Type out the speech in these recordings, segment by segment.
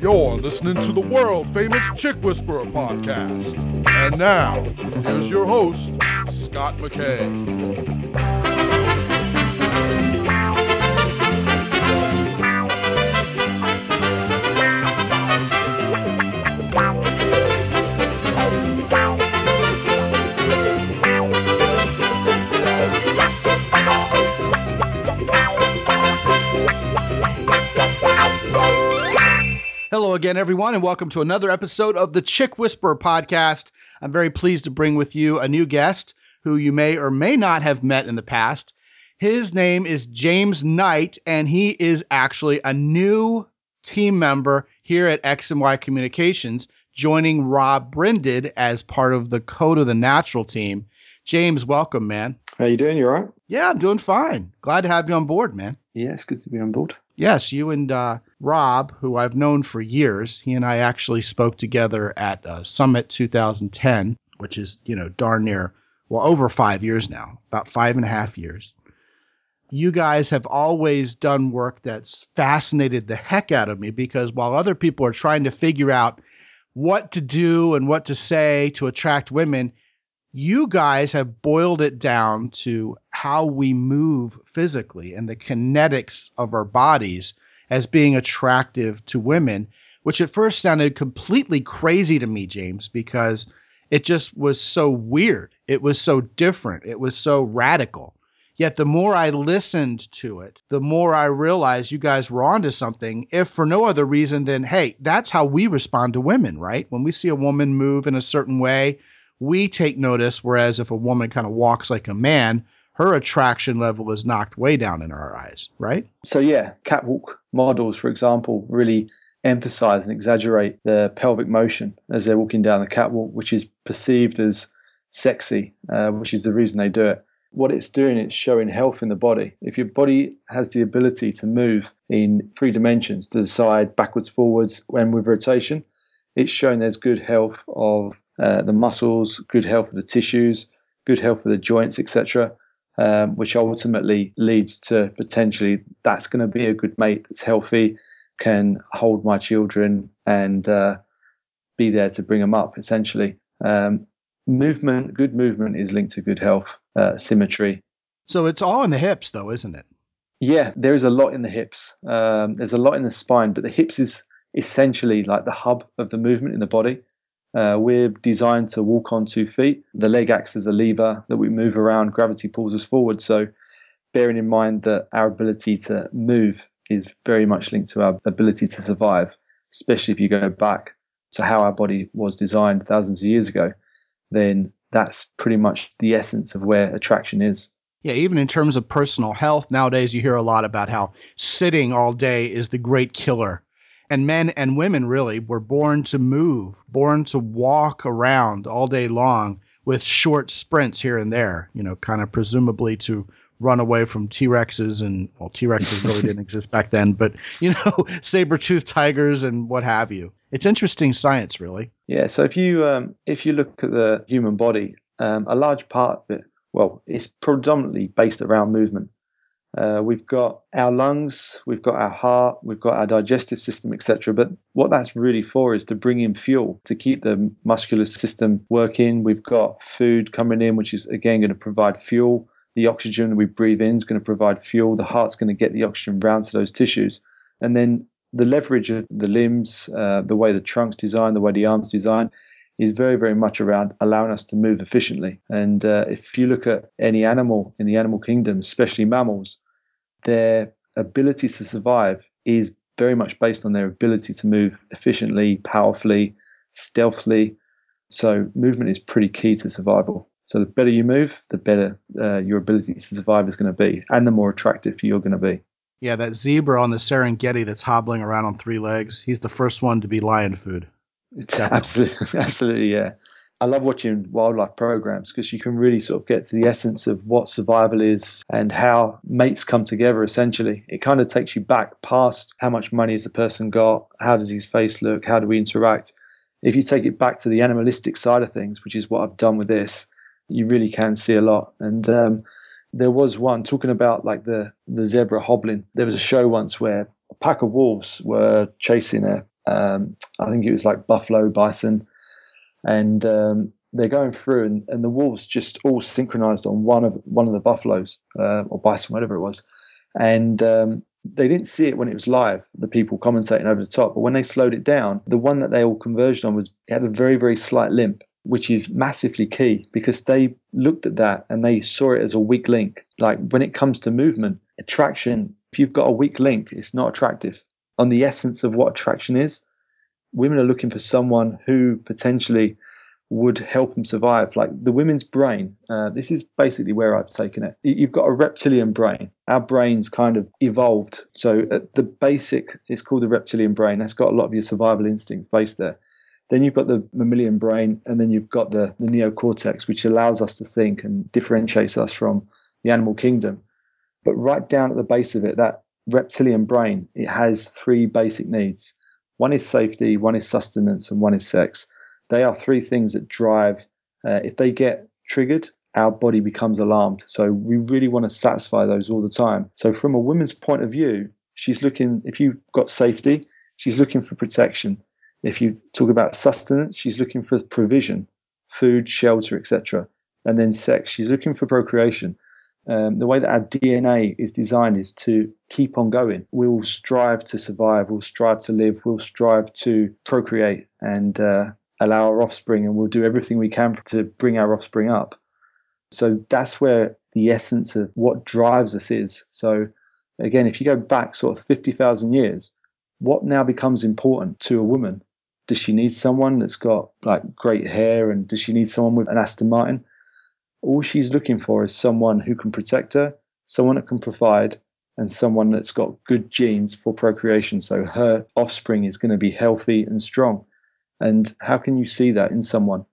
You're listening to the world famous Chick Whisperer podcast. And now, here's your host, Scott McKay. Again, everyone, and welcome to another episode of the Chick Whisperer podcast. I'm very pleased to bring with you a new guest who you may or may not have met in the past. His name is James Knight, and he is actually a new team member here at X and Y Communications, joining Rob Brinded as part of the Code of the Natural team. James, welcome, man. How you doing? You all right? Yeah, I'm doing fine. Glad to have you on board, man. Yeah, it's good to be on board. Yes, you and uh, Rob, who I've known for years, he and I actually spoke together at uh, Summit 2010, which is, you know, darn near, well, over five years now, about five and a half years. You guys have always done work that's fascinated the heck out of me because while other people are trying to figure out what to do and what to say to attract women, you guys have boiled it down to how we move physically and the kinetics of our bodies as being attractive to women, which at first sounded completely crazy to me, James, because it just was so weird. It was so different. It was so radical. Yet the more I listened to it, the more I realized you guys were onto something, if for no other reason than, hey, that's how we respond to women, right? When we see a woman move in a certain way, we take notice. Whereas if a woman kind of walks like a man, her attraction level is knocked way down in our eyes, right? So yeah, catwalk models, for example, really emphasize and exaggerate the pelvic motion as they're walking down the catwalk, which is perceived as sexy, uh, which is the reason they do it. What it's doing, it's showing health in the body. If your body has the ability to move in three dimensions, to the side, backwards, forwards, and with rotation, it's showing there's good health of uh, the muscles, good health of the tissues, good health of the joints, etc., um, which ultimately leads to potentially that's going to be a good mate that's healthy, can hold my children and uh, be there to bring them up. Essentially, um, movement, good movement is linked to good health, uh, symmetry. So it's all in the hips, though, isn't it? Yeah, there is a lot in the hips. Um, there's a lot in the spine, but the hips is essentially like the hub of the movement in the body. Uh, we're designed to walk on two feet. The leg acts as a lever that we move around. Gravity pulls us forward. So, bearing in mind that our ability to move is very much linked to our ability to survive, especially if you go back to how our body was designed thousands of years ago, then that's pretty much the essence of where attraction is. Yeah, even in terms of personal health, nowadays you hear a lot about how sitting all day is the great killer and men and women really were born to move, born to walk around all day long with short sprints here and there, you know, kind of presumably to run away from T-Rexes and well T-Rexes really didn't exist back then, but you know, saber-toothed tigers and what have you. It's interesting science really. Yeah, so if you um, if you look at the human body, um, a large part of it, well, it's predominantly based around movement. Uh, we've got our lungs, we've got our heart, we've got our digestive system, etc. But what that's really for is to bring in fuel to keep the muscular system working. We've got food coming in, which is again going to provide fuel. The oxygen we breathe in is going to provide fuel. The heart's going to get the oxygen round to those tissues. And then the leverage of the limbs, uh, the way the trunk's designed, the way the arm's designed, is very, very much around allowing us to move efficiently. And uh, if you look at any animal in the animal kingdom, especially mammals, their ability to survive is very much based on their ability to move efficiently, powerfully, stealthily. So, movement is pretty key to survival. So, the better you move, the better uh, your ability to survive is going to be, and the more attractive you're going to be. Yeah, that zebra on the Serengeti that's hobbling around on three legs, he's the first one to be lion food. It's absolutely, absolutely, yeah. I love watching wildlife programs because you can really sort of get to the essence of what survival is and how mates come together essentially. It kind of takes you back past how much money has the person got, how does his face look, how do we interact. If you take it back to the animalistic side of things, which is what I've done with this, you really can see a lot. And um, there was one talking about like the, the zebra hobbling. There was a show once where a pack of wolves were chasing a, um, I think it was like buffalo, bison, and um, they're going through, and, and the wolves just all synchronized on one of one of the buffaloes uh, or bison, whatever it was, and um, they didn't see it when it was live. The people commentating over the top, but when they slowed it down, the one that they all converged on was it had a very very slight limp, which is massively key because they looked at that and they saw it as a weak link. Like when it comes to movement, attraction, if you've got a weak link, it's not attractive. On the essence of what attraction is, women are looking for someone who potentially would help them survive. Like the women's brain, uh, this is basically where I've taken it. You've got a reptilian brain. Our brains kind of evolved. So the basic, it's called the reptilian brain. That's got a lot of your survival instincts based there. Then you've got the mammalian brain, and then you've got the, the neocortex, which allows us to think and differentiates us from the animal kingdom. But right down at the base of it, that reptilian brain, it has three basic needs. One is safety, one is sustenance, and one is sex they are three things that drive. Uh, if they get triggered, our body becomes alarmed. So we really want to satisfy those all the time. So from a woman's point of view, she's looking. If you've got safety, she's looking for protection. If you talk about sustenance, she's looking for provision, food, shelter, etc. And then sex, she's looking for procreation. Um, the way that our DNA is designed is to keep on going. We'll strive to survive. We'll strive to live. We'll strive to procreate. And uh, allow our offspring and we'll do everything we can to bring our offspring up. So that's where the essence of what drives us is. So again, if you go back sort of 50,000 years, what now becomes important to a woman? Does she need someone that's got like great hair and does she need someone with an Aston Martin? All she's looking for is someone who can protect her, someone that can provide, and someone that's got good genes for procreation. So her offspring is going to be healthy and strong. And how can you see that in someone?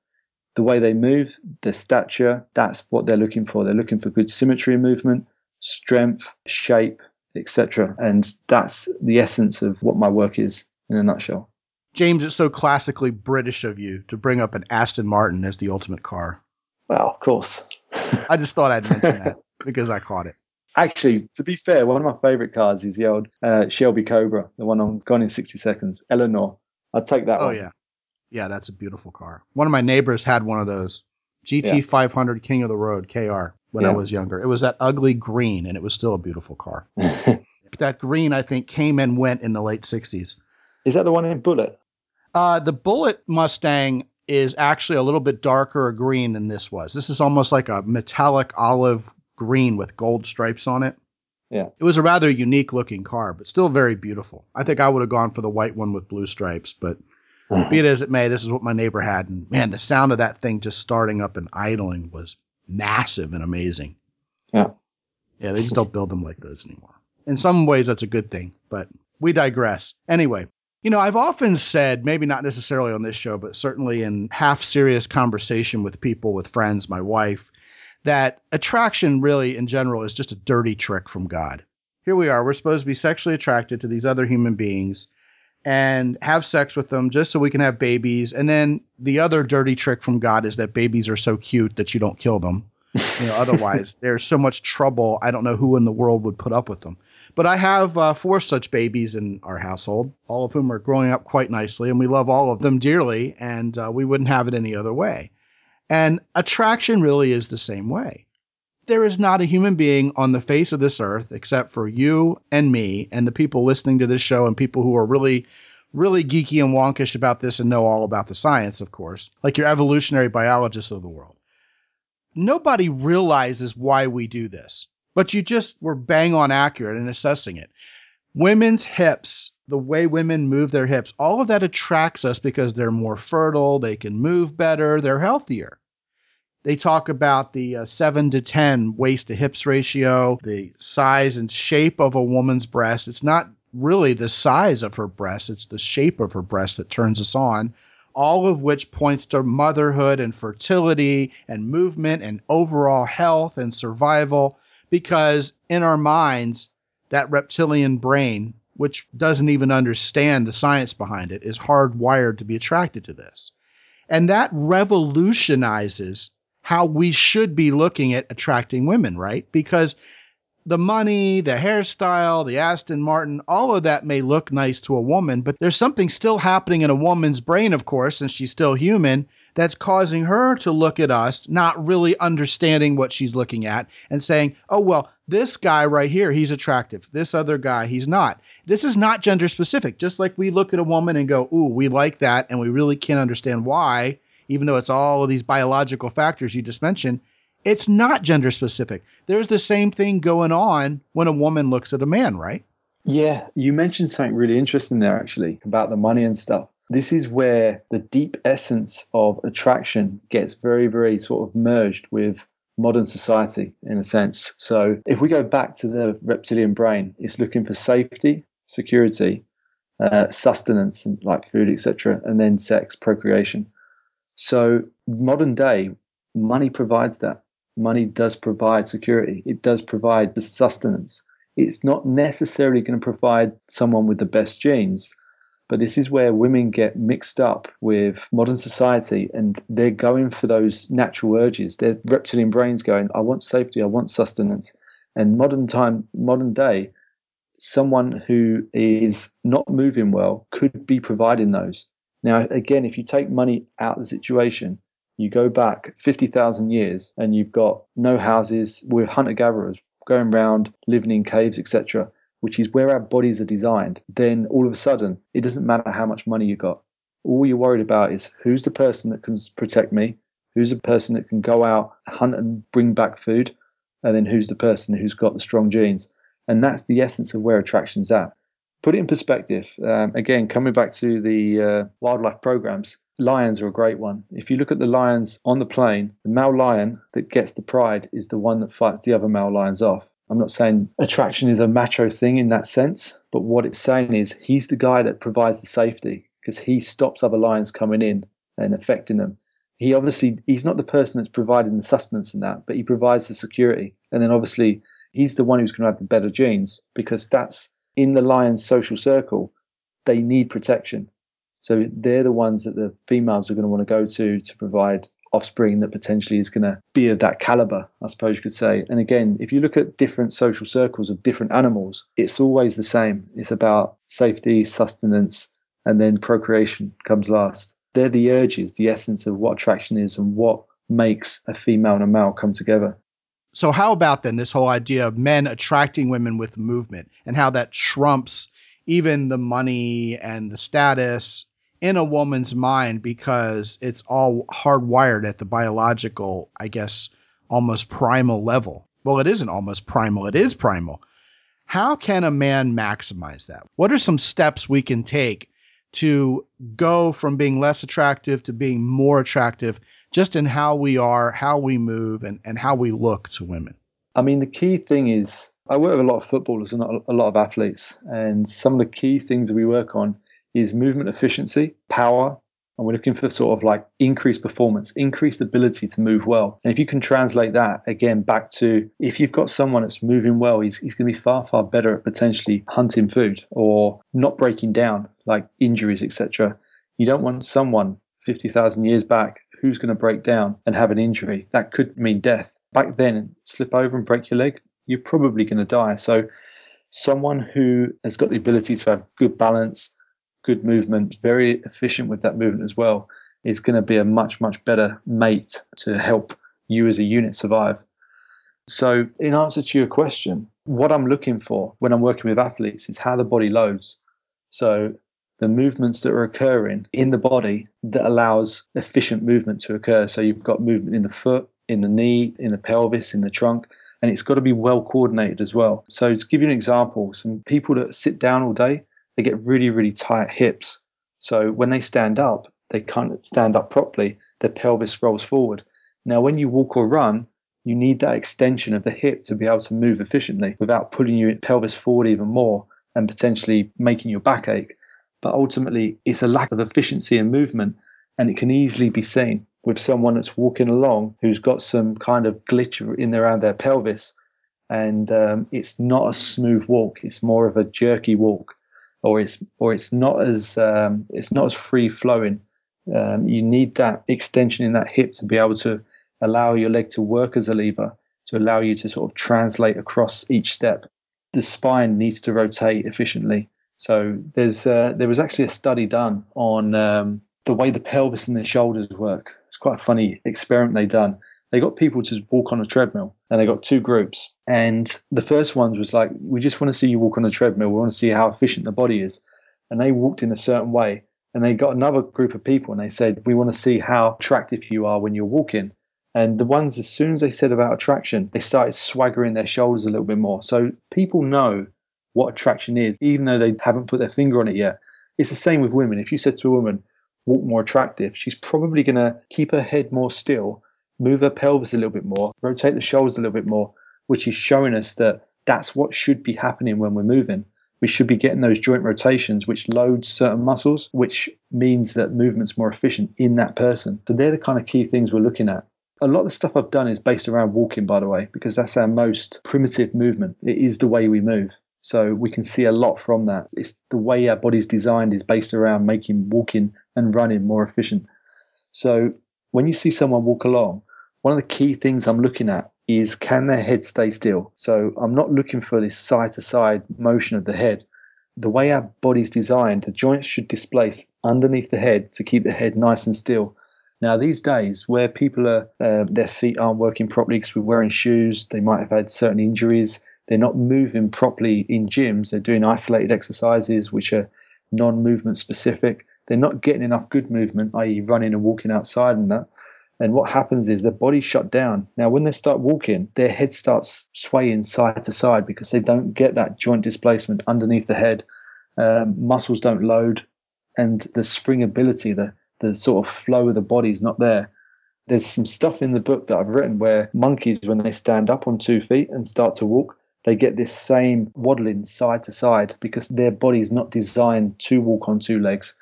The way they move, their stature, that's what they're looking for. They're looking for good symmetry movement, strength, shape, etc. And that's the essence of what my work is in a nutshell. James, it's so classically British of you to bring up an Aston Martin as the ultimate car. Well, of course. I just thought I'd mention that because I caught it. Actually, to be fair, one of my favorite cars is the old uh, Shelby Cobra, the one on Gone in 60 Seconds, Eleanor. I'd take that oh, one. yeah. Yeah, that's a beautiful car. One of my neighbors had one of those GT yeah. 500 King of the Road KR when yeah. I was younger. It was that ugly green, and it was still a beautiful car. that green, I think, came and went in the late 60s. Is that the one in Bullitt? Uh, the Bullitt Mustang is actually a little bit darker a green than this was. This is almost like a metallic olive green with gold stripes on it. Yeah. It was a rather unique looking car, but still very beautiful. I think I would have gone for the white one with blue stripes, but Mm-hmm. Be it as it may, this is what my neighbor had. And man, the sound of that thing just starting up and idling was massive and amazing. Yeah. Yeah, they just don't build them like those anymore. In some ways, that's a good thing, but we digress. Anyway, you know, I've often said, maybe not necessarily on this show, but certainly in half serious conversation with people, with friends, my wife, that attraction really in general is just a dirty trick from God. Here we are, we're supposed to be sexually attracted to these other human beings and have sex with them just so we can have babies. And then the other dirty trick from God is that babies are so cute that you don't kill them. You know, otherwise there's so much trouble. I don't know who in the world would put up with them. But I have uh, four such babies in our household, all of whom are growing up quite nicely, and we love all of them dearly, and uh, we wouldn't have it any other way. And attraction really is the same way. There is not a human being on the face of this earth except for you and me and the people listening to this show and people who are really really geeky and wonkish about this and know all about the science of course like your evolutionary biologists of the world. Nobody realizes why we do this but you just were bang on accurate in assessing it women's hips the way women move their hips all of that attracts us because they're more fertile they can move better they're healthier they talk about the uh, 7 to 10 waist to hips ratio, the size and shape of a woman's breast. It's not really the size of her breast, it's the shape of her breast that turns us on. All of which points to motherhood and fertility and movement and overall health and survival. Because in our minds, that reptilian brain, which doesn't even understand the science behind it, is hardwired to be attracted to this. And that revolutionizes how we should be looking at attracting women, right? Because the money, the hairstyle, the Aston Martin, all of that may look nice to a woman, but there's something still happening in a woman's brain, of course, since she's still human, that's causing her to look at us, not really understanding what she's looking at, and saying, oh, well, this guy right here, he's attractive. This other guy, he's not. This is not gender specific. Just like we look at a woman and go, ooh, we like that, and we really can't understand why, even though it's all of these biological factors you just mentioned it's not gender specific. There's the same thing going on when a woman looks at a man, right? Yeah, you mentioned something really interesting there actually about the money and stuff. This is where the deep essence of attraction gets very, very sort of merged with modern society in a sense. So if we go back to the reptilian brain, it's looking for safety, security, uh, sustenance, and like food, etc., and then sex, procreation. So modern day, money provides that money does provide security, it does provide the sustenance. It's not necessarily going to provide someone with the best genes, but this is where women get mixed up with modern society and they're going for those natural urges. Their reptilian brains going, I want safety, I want sustenance. And modern time, modern day, someone who is not moving well could be providing those. Now, again, if you take money out of the situation, you go back 50,000 years and you've got no houses. We're hunter gatherers going around, living in caves, etc., which is where our bodies are designed. Then all of a sudden, it doesn't matter how much money you got. All you're worried about is who's the person that can protect me, who's the person that can go out, hunt and bring back food, and then who's the person who's got the strong genes. And that's the essence of where attraction's at. Put it in perspective. Um, again, coming back to the uh, wildlife programs, lions are a great one. If you look at the lions on the plain, the male lion that gets the pride is the one that fights the other male lions off. I'm not saying attraction is a macho thing in that sense, but what it's saying is he's the guy that provides the safety because he stops other lions coming in and affecting them. He obviously he's not the person that's providing the sustenance in that, but he provides the security. And then obviously he's the one who's going to have the better genes because that's in the lion's social circle. They need protection. So they're the ones that the females are going to want to go to to provide offspring that potentially is going to be of that caliber, I suppose you could say. And again, if you look at different social circles of different animals, it's always the same. It's about safety, sustenance, and then procreation comes last. They're the urges, the essence of what attraction is and what makes a female and a male come together. So, how about then this whole idea of men attracting women with movement and how that trumps even the money and the status in a woman's mind because it's all hardwired at the biological, I guess, almost primal level. Well, it isn't almost primal, it is primal. How can a man maximize that? What are some steps we can take to go from being less attractive to being more attractive just in how we are, how we move, and, and how we look to women? I mean, the key thing is I work with a lot of footballers and a lot of athletes, and some of the key things we work on is movement efficiency, power, and we're looking for sort of like increased performance, increased ability to move well. And if you can translate that again back to if you've got someone that's moving well, he's, he's going to be far, far better at potentially hunting food or not breaking down, like injuries, etc. You don't want someone 50,000 years back who's going to break down and have an injury. That could mean death. Back then, slip over and break your leg, you're probably going to die. So, someone who has got the ability to have good balance, good movement, very efficient with that movement as well, is going to be a much, much better mate to help you as a unit survive. So, in answer to your question, what I'm looking for when I'm working with athletes is how the body loads. So, the movements that are occurring in the body that allows efficient movement to occur. So, you've got movement in the foot, in the knee, in the pelvis, in the trunk, and it's got to be well coordinated as well. So, to give you an example, some people that sit down all day, they get really, really tight hips. So when they stand up, they can't stand up properly. Their pelvis rolls forward. Now, when you walk or run, you need that extension of the hip to be able to move efficiently without pulling your pelvis forward even more and potentially making your back ache. But ultimately, it's a lack of efficiency and movement, and it can easily be seen with someone that's walking along who's got some kind of glitch in around their pelvis, and um, it's not a smooth walk. It's more of a jerky walk or it's or it's not as um, it's not as free flowing. Um, you need that extension in that hip to be able to allow your leg to work as a lever to allow you to sort of translate across each step. The spine needs to rotate efficiently. So there's uh, there was actually a study done on um, the way the pelvis and the shoulders work. It's quite a funny experiment they done. They got people to walk on a treadmill, and they got two groups. And the first ones was like, "We just want to see you walk on a treadmill. We want to see how efficient the body is." And they walked in a certain way. And they got another group of people, and they said, "We want to see how attractive you are when you're walking." And the ones, as soon as they said about attraction, they started swaggering their shoulders a little bit more. So people know what attraction is, even though they haven't put their finger on it yet. It's the same with women. If you said to a woman, walk more attractive, she's probably going to keep her head more still, move her pelvis a little bit more, rotate the shoulders a little bit more, which is showing us that that's what should be happening when we're moving. We should be getting those joint rotations, which loads certain muscles, which means that movement's more efficient in that person. So they're the kind of key things we're looking at. A lot of the stuff I've done is based around walking, by the way, because that's our most primitive movement. It is the way we move. So we can see a lot from that. It's the way our body's designed is based around making walking and running more efficient. So when you see someone walk along, one of the key things I'm looking at is can their head stay still? So I'm not looking for this side to side motion of the head. The way our body's designed, the joints should displace underneath the head to keep the head nice and still. Now, these days, where people are, uh, their feet aren't working properly because we're wearing shoes, they might have had certain injuries, they're not moving properly in gyms, they're doing isolated exercises which are non movement specific, they're not getting enough good movement, i.e., running and walking outside and that. And what happens is their body shut down. Now, when they start walking, their head starts swaying side to side because they don't get that joint displacement underneath the head. Um, muscles don't load, and the springability, the the sort of flow of the body is not there. There's some stuff in the book that I've written where monkeys, when they stand up on two feet and start to walk, they get this same waddling side to side because their body is not designed to walk on two legs.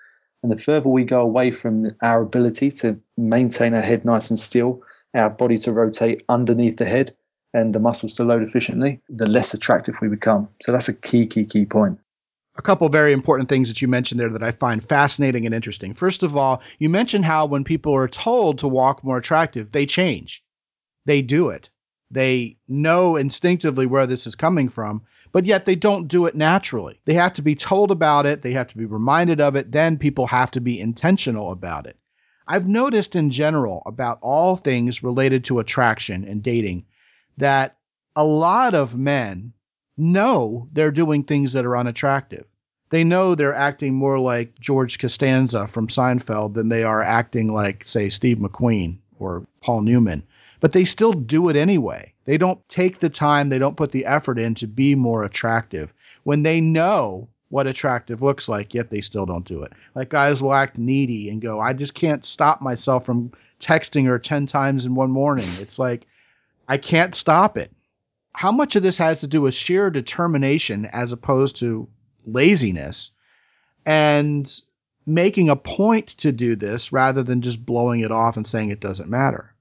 And the further we go away from our ability to maintain our head nice and still, our body to rotate underneath the head, and the muscles to load efficiently, the less attractive we become. So that's a key, key, key point a couple very important things that you mentioned there that I find fascinating and interesting. First of all, you mentioned how when people are told to walk more attractive, they change. They do it. They know instinctively where this is coming from, but yet they don't do it naturally. They have to be told about it, they have to be reminded of it, then people have to be intentional about it. I've noticed in general about all things related to attraction and dating that a lot of men know they're doing things that are unattractive. They know they're acting more like George Costanza from Seinfeld than they are acting like, say, Steve McQueen or Paul Newman. But they still do it anyway. They don't take the time, they don't put the effort in to be more attractive when they know what attractive looks like, yet they still don't do it. Like guys will act needy and go, I just can't stop myself from texting her 10 times in one morning. It's like, I can't stop it how much of this has to do with sheer determination as opposed to laziness and making a point to do this rather than just blowing it off and saying it doesn't matter.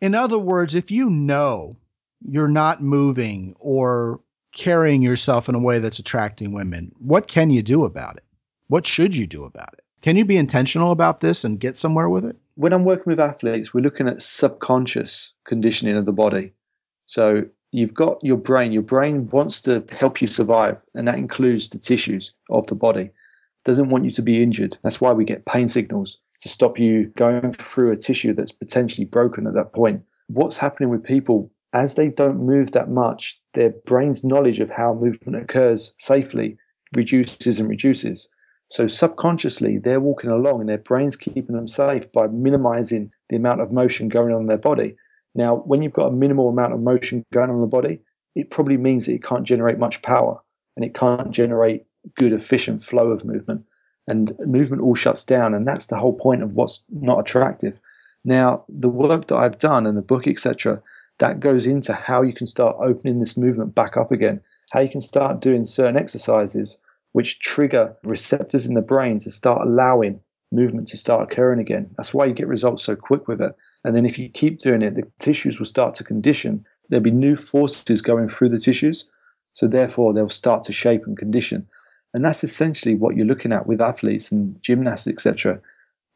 In other words, if you know you're not moving or carrying yourself in a way that's attracting women, what can you do about it? What should you do about it? Can you be intentional about this and get somewhere with it? When I'm working with athletes, we're looking at subconscious conditioning of the body. So you've got your brain. Your brain wants to help you survive, and that includes the tissues of the body. It doesn't want you to be injured. That's why we get pain signals to stop you going through a tissue that's potentially broken at that point. What's happening with people as they don't move that much, their brain's knowledge of how movement occurs safely reduces and reduces. So subconsciously, they're walking along and their brain's keeping them safe by minimizing the amount of motion going on in their body. Now, when you've got a minimal amount of motion going on in the body, it probably means that it can't generate much power and it can't generate good, efficient flow of movement. And movement all shuts down. And that's the whole point of what's not attractive. Now, the work that I've done and the book, etc., that goes into how you can start opening this movement back up again, how you can start doing certain exercises which trigger receptors in the brain to start allowing movement to start occurring again. That's why you get results so quick with it. And then if you keep doing it, the tissues will start to condition. There'll be new forces going through the tissues. So therefore, they'll start to shape and condition. And that's essentially what you're looking at with athletes and gymnasts, etc.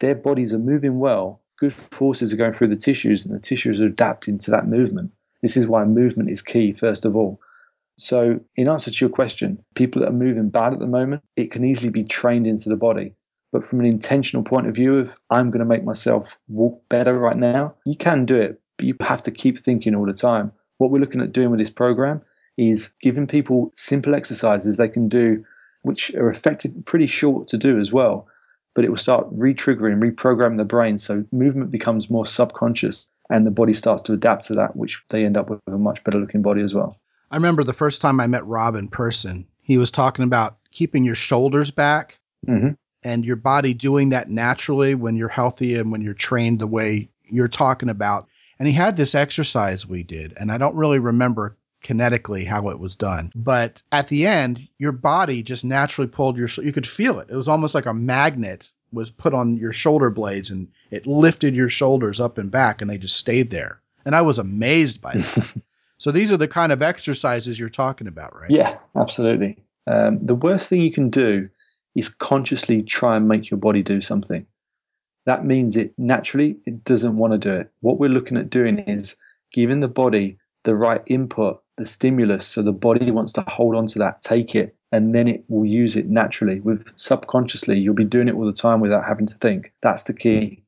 Their bodies are moving well. Good forces are going through the tissues, and the tissues are adapting to that movement. This is why movement is key, first of all. So, in answer to your question, people that are moving bad at the moment, it can easily be trained into the body. But from an intentional point of view of I'm going to make myself walk better right now, you can do it, but you have to keep thinking all the time. What we're looking at doing with this program is giving people simple exercises they can do, which are effective, pretty short to do as well. But it will start re-triggering, reprogramming the brain, so movement becomes more subconscious, and the body starts to adapt to that, which they end up with a much better looking body as well. I remember the first time I met Rob in person. He was talking about keeping your shoulders back hmm and your body doing that naturally when you're healthy and when you're trained the way you're talking about. And he had this exercise we did, and I don't really remember kinetically how it was done. But at the end, your body just naturally pulled your, you could feel it. It was almost like a magnet was put on your shoulder blades and it lifted your shoulders up and back and they just stayed there. And I was amazed by that. so these are the kind of exercises you're talking about, right? Yeah, absolutely. Um, the worst thing you can do is consciously try and make your body do something. That means it naturally it doesn't want to do it. What we're looking at doing is giving the body the right input, the stimulus, so the body wants to hold on to that, take it, and then it will use it naturally. With subconsciously, you'll be doing it all the time without having to think. That's the key.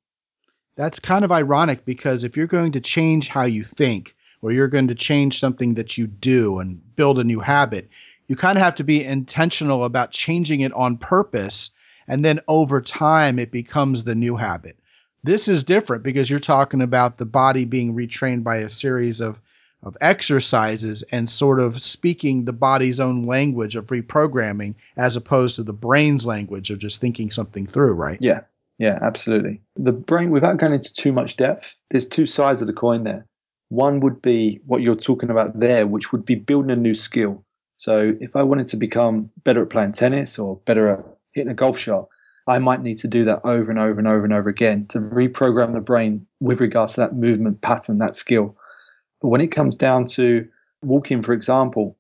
That's kind of ironic because if you're going to change how you think or you're going to change something that you do and build a new habit, you kind of have to be intentional about changing it on purpose. And then over time, it becomes the new habit. This is different because you're talking about the body being retrained by a series of, of exercises and sort of speaking the body's own language of reprogramming as opposed to the brain's language of just thinking something through, right? Yeah, yeah, absolutely. The brain, without going into too much depth, there's two sides of the coin there. One would be what you're talking about there, which would be building a new skill. So if I wanted to become better at playing tennis or better at hitting a golf shot, I might need to do that over and over and over and over again to reprogram the brain with regards to that movement pattern, that skill. But when it comes down to walking, for example,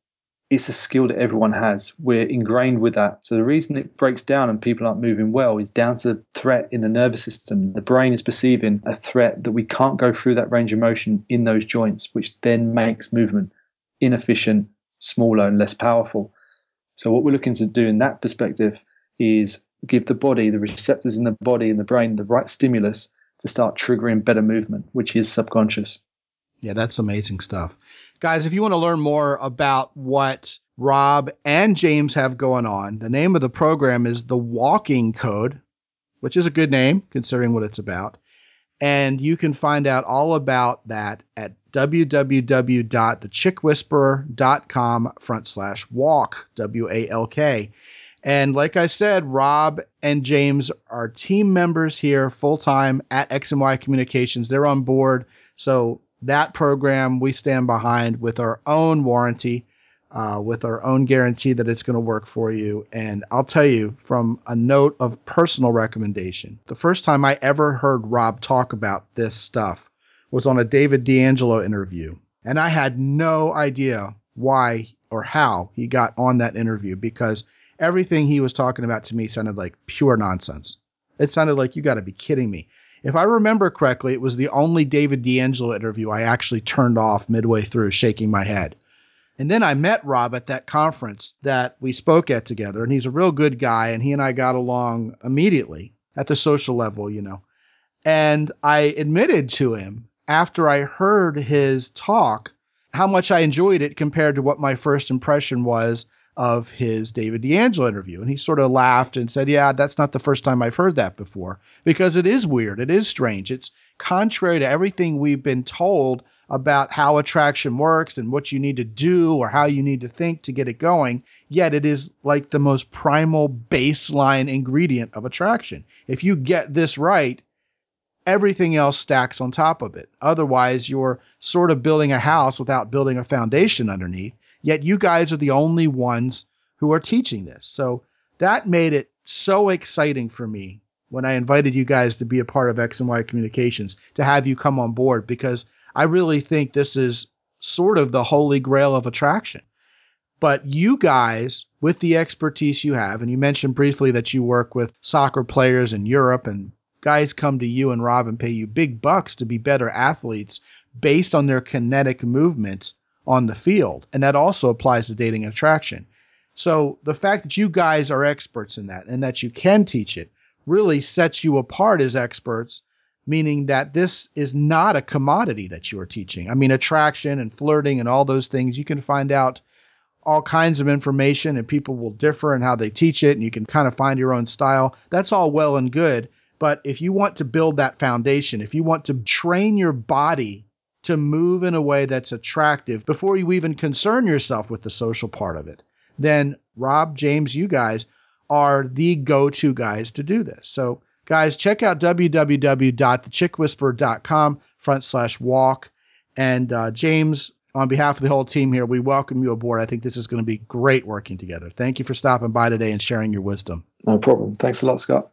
it's a skill that everyone has. We're ingrained with that. So the reason it breaks down and people aren't moving well is down to threat in the nervous system. The brain is perceiving a threat that we can't go through that range of motion in those joints, which then makes movement inefficient, smaller, and less powerful. So what we're looking to do in that perspective is give the body, the receptors in the body and the brain, the right stimulus to start triggering better movement, which is subconscious. Yeah, that's amazing stuff. Guys, if you want to learn more about what Rob and James have going on, the name of the program is The Walking Code, which is a good name considering what it's about. And you can find out all about that at www.thechickwhisperer.com front slash walk, W A L K. And like I said, Rob and James are team members here full time at X and Y Communications. They're on board. So that program we stand behind with our own warranty, uh, with our own guarantee that it's going to work for you. And I'll tell you from a note of personal recommendation, the first time I ever heard Rob talk about this stuff was on a David D'Angelo interview. And I had no idea why or how he got on that interview because everything he was talking about to me sounded like pure nonsense. It sounded like you got to be kidding me. If I remember correctly, it was the only David D'Angelo interview I actually turned off midway through, shaking my head. And then I met Rob at that conference that we spoke at together, and he's a real good guy, and he and I got along immediately at the social level, you know. And I admitted to him after I heard his talk how much I enjoyed it compared to what my first impression was of his David D'Angelo interview. And he sort of laughed and said, Yeah, that's not the first time I've heard that before because it is weird. It is strange. It's contrary to everything we've been told about how attraction works and what you need to do or how you need to think to get it going. Yet it is like the most primal baseline ingredient of attraction. If you get this right, everything else stacks on top of it. Otherwise, you're sort of building a house without building a foundation underneath. Yet you guys are the only ones who are teaching this. So that made it so exciting for me when I invited you guys to be a part of X and Y Communications to have you come on board because I really think this is sort of the holy grail of attraction. But you guys, with the expertise you have, and you mentioned briefly that you work with soccer players in Europe and guys come to you and Rob and pay you big bucks to be better athletes based on their kinetic movements on the field. And that also applies to dating and attraction. So the fact that you guys are experts in that and that you can teach it really sets you apart as experts, meaning that this is not a commodity that you are teaching. I mean, attraction and flirting and all those things, you can find out all kinds of information and people will differ in how they teach it and you can kind of find your own style. That's all well and good. But if you want to build that foundation, if you want to train your body to move in a way that's attractive before you even concern yourself with the social part of it, then Rob, James, you guys are the go to guys to do this. So, guys, check out www.thechickwhisperer.com front slash walk. And uh, James, on behalf of the whole team here, we welcome you aboard. I think this is going to be great working together. Thank you for stopping by today and sharing your wisdom. No problem. Thanks a lot, Scott.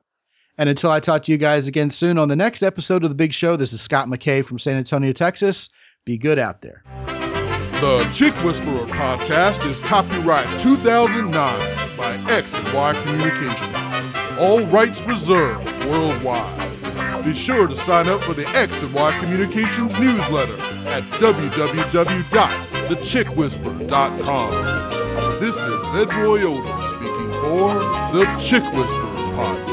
And until I talk to you guys again soon on the next episode of The Big Show, this is Scott McKay from San Antonio, Texas. Be good out there. The Chick Whisperer podcast is copyright 2009 by X and Y Communications. All rights reserved worldwide. Be sure to sign up for the X and Y Communications newsletter at www.thechickwhisperer.com. This is Ed Roy Odom speaking for the Chick Whisperer podcast.